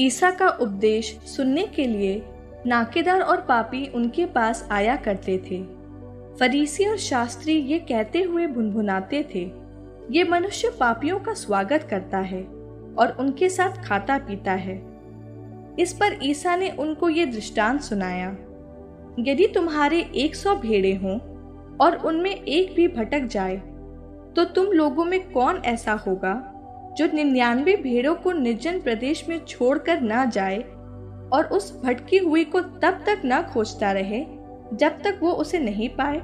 ईसा का उपदेश सुनने के लिए नाकेदार और पापी उनके पास आया करते थे। फरीसी और शास्त्री ये कहते हुए भुनभुनाते थे, ये मनुष्य पापियों का स्वागत करता है और उनके साथ खाता पीता है। इस पर ईसा ने उनको ये दृष्टांत सुनाया, यदि तुम्हारे एक सौ भेड़े हों और उनमें एक भी भटक जाए तो तुम लोगों में कौन ऐसा होगा? जो निन्यानवे भेड़ों को निर्जन प्रदेश में छोड़कर ना जाए और उस भटकी हुई को तब तक न खोजता रहे, जब तक वो उसे नहीं पाए।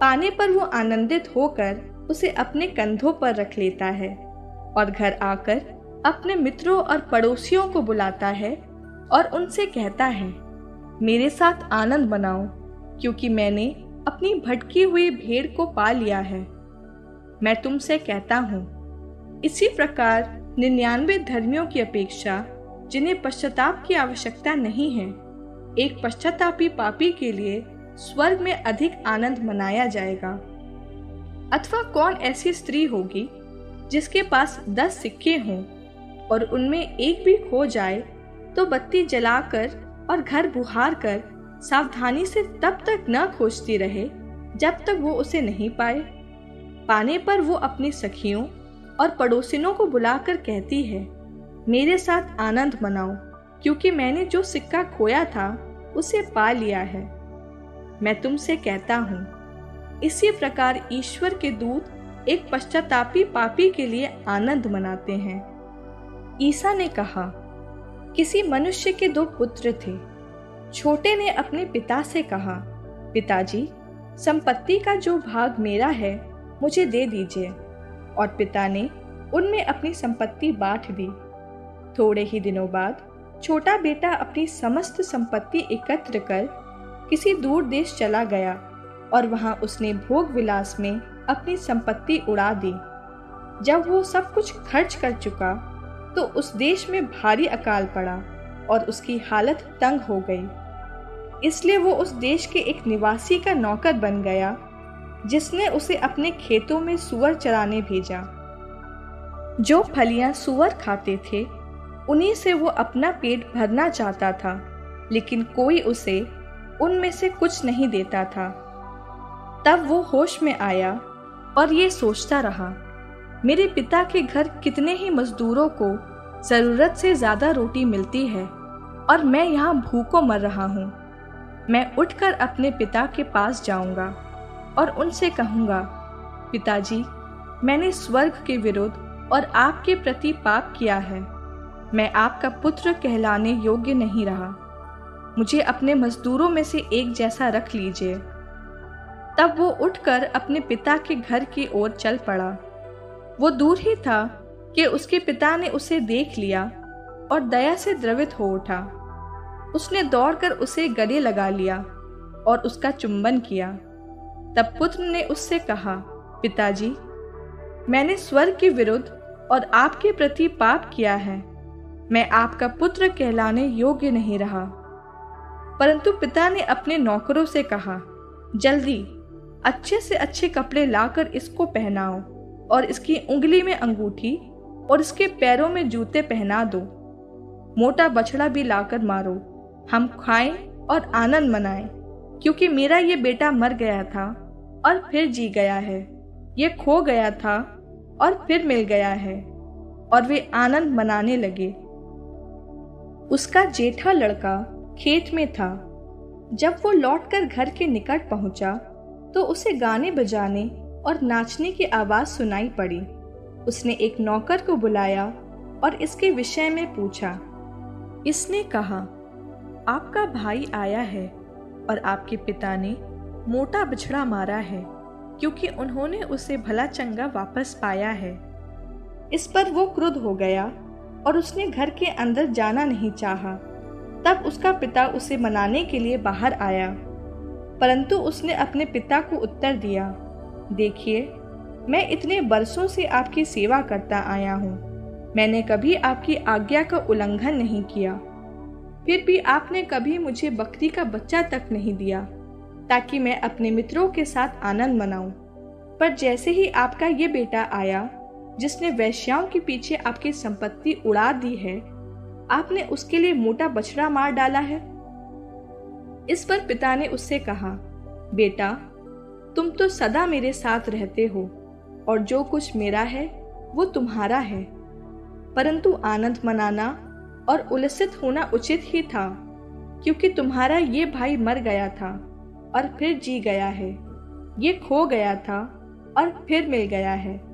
पाने पर वो आनंदित होकर उसे अपने कंधों पर रख लेता है और घर आकर अपने मित्रों और पड़ोसियों को बुलाता है और उनसे कहता है, मेरे साथ आनंद मनाओ, क्योंकि मैंने अपनी भटकी हुई भेड़ को पा लिया है। मैं तुमसे कहता हूँ इसी प्रकार निन्यानवे धर्मियों की अपेक्षा, जिन्हें पश्चाताप की आवश्यकता नहीं है, एक पश्चातापी पापी के लिए स्वर्ग में अधिक आनंद मनाया जाएगा। अथवा कौन ऐसी स्त्री होगी, जिसके पास दस सिक्के हों और उनमें एक भी खो जाए तो बत्ती जलाकर और घर बुहार कर सावधानी से तब तक न खोजती रहे, जब तक वो उसे नहीं पाए। पाने पर वो अपनी सखियों और पड़ोसिनों को बुलाकर कहती है, मेरे साथ आनंद मनाओ, क्योंकि मैंने जो सिक्का खोया था, उसे पा लिया है। मैं तुमसे कहता हूँ, इसी प्रकार ईश्वर के दूत एक पश्चातापी पापी के लिए आनंद मनाते हैं। ईसा ने कहा, किसी मनुष्य के दो पुत्र थे। छोटे ने अपने पिता से कहा, पिताजी, संपत्ति का जो भाग मेरा है, मुझे दे दीजिए। और पिता ने उनमें अपनी संपत्ति बांट दी। थोड़े ही दिनों बाद छोटा बेटा अपनी समस्त संपत्ति एकत्र कर किसी दूर देश चला गया और वहाँ उसने भोग विलास में अपनी संपत्ति उड़ा दी। जब वो सब कुछ खर्च कर चुका तो उस देश में भारी अकाल पड़ा और उसकी हालत तंग हो गई। इसलिए वो उस देश के एक निवासी का नौकर बन गया जिसने उसे अपने खेतों में सुअर चराने भेजा। जो फलियाँ सुअर खाते थे, उन्हीं से वो अपना पेट भरना चाहता था, लेकिन कोई उसे उनमें से कुछ नहीं देता था। तब वो होश में आया और ये सोचता रहा, मेरे पिता के घर कितने ही मजदूरों को ज़रूरत से ज़्यादा रोटी मिलती है और मैं यहाँ भूखों मर रहा हूँ। मैं उठकर अपने पिता के पास जाऊँगा। और उनसे कहूँगा, पिताजी, मैंने स्वर्ग के विरुद्ध और आपके प्रति पाप किया है। मैं आपका पुत्र कहलाने योग्य नहीं रहा। मुझे अपने मजदूरों में से एक जैसा रख लीजिए। तब वो उठकर अपने पिता के घर की ओर चल पड़ा। वो दूर ही था कि उसके पिता ने उसे देख लिया और दया से द्रवित हो उठा। उसने दौड़कर उसे गले लगा लिया और उसका चुंबन किया। तब पुत्र ने उससे कहा, पिताजी, मैंने स्वर्ग के विरुद्ध और आपके प्रति पाप किया है। मैं आपका पुत्र कहलाने योग्य नहीं रहा। परंतु पिता ने अपने नौकरों से कहा, जल्दी, अच्छे से अच्छे कपड़े लाकर इसको पहनाओ और इसकी उंगली में अंगूठी और इसके पैरों में जूते पहना दो। मोटा बछड़ा भी लाकर मारो। हम खाएँ और आनंद मनाएँ। क्योंकि मेरा ये बेटा मर गया था और फिर जी गया है। ये खो गया था और फिर मिल गया है और वे आनंद मनाने लगे। उसका जेठा लड़का खेत में था। जब वो लौटकर घर के निकट पहुँचा तो उसे गाने बजाने और नाचने की आवाज़ सुनाई पड़ी। उसने एक नौकर को बुलाया और इसके विषय में पूछा। इसने कहा, आपका भाई आया है। और आपके पिता ने मोटा बिछड़ा मारा है, क्योंकि उन्होंने उसे भला चंगा वापस पाया है। इस पर वो क्रुद्ध हो गया और उसने घर के अंदर जाना नहीं चाहा। तब उसका पिता उसे मनाने के लिए बाहर आया, परंतु उसने अपने पिता को उत्तर दिया, देखिए, मैं इतने बरसों से आपकी सेवा करता आया हूँ। मैंने कभी आपकी आज्ञा का उल्लंघन नहीं किया। फिर भी आपने कभी मुझे बकरी का बच्चा तक नहीं दिया, ताकि मैं अपने मित्रों के साथ आनंद मनाऊं। पर जैसे ही आपका ये बेटा आया, जिसने वैश्याओं के पीछे आपकी संपत्ति उड़ा दी है, आपने उसके लिए मोटा बछड़ा मार डाला है? इस पर पिता ने उससे कहा, बेटा, तुम तो सदा मेरे साथ रहते हो, और जो कुछ मेरा है, वो तुम्हारा है। परंतु आनंद मनाना और उलसित होना उचित ही था, क्योंकि तुम्हारा ये भाई मर गया था और फिर जी गया है। ये खो गया था और फिर मिल गया है।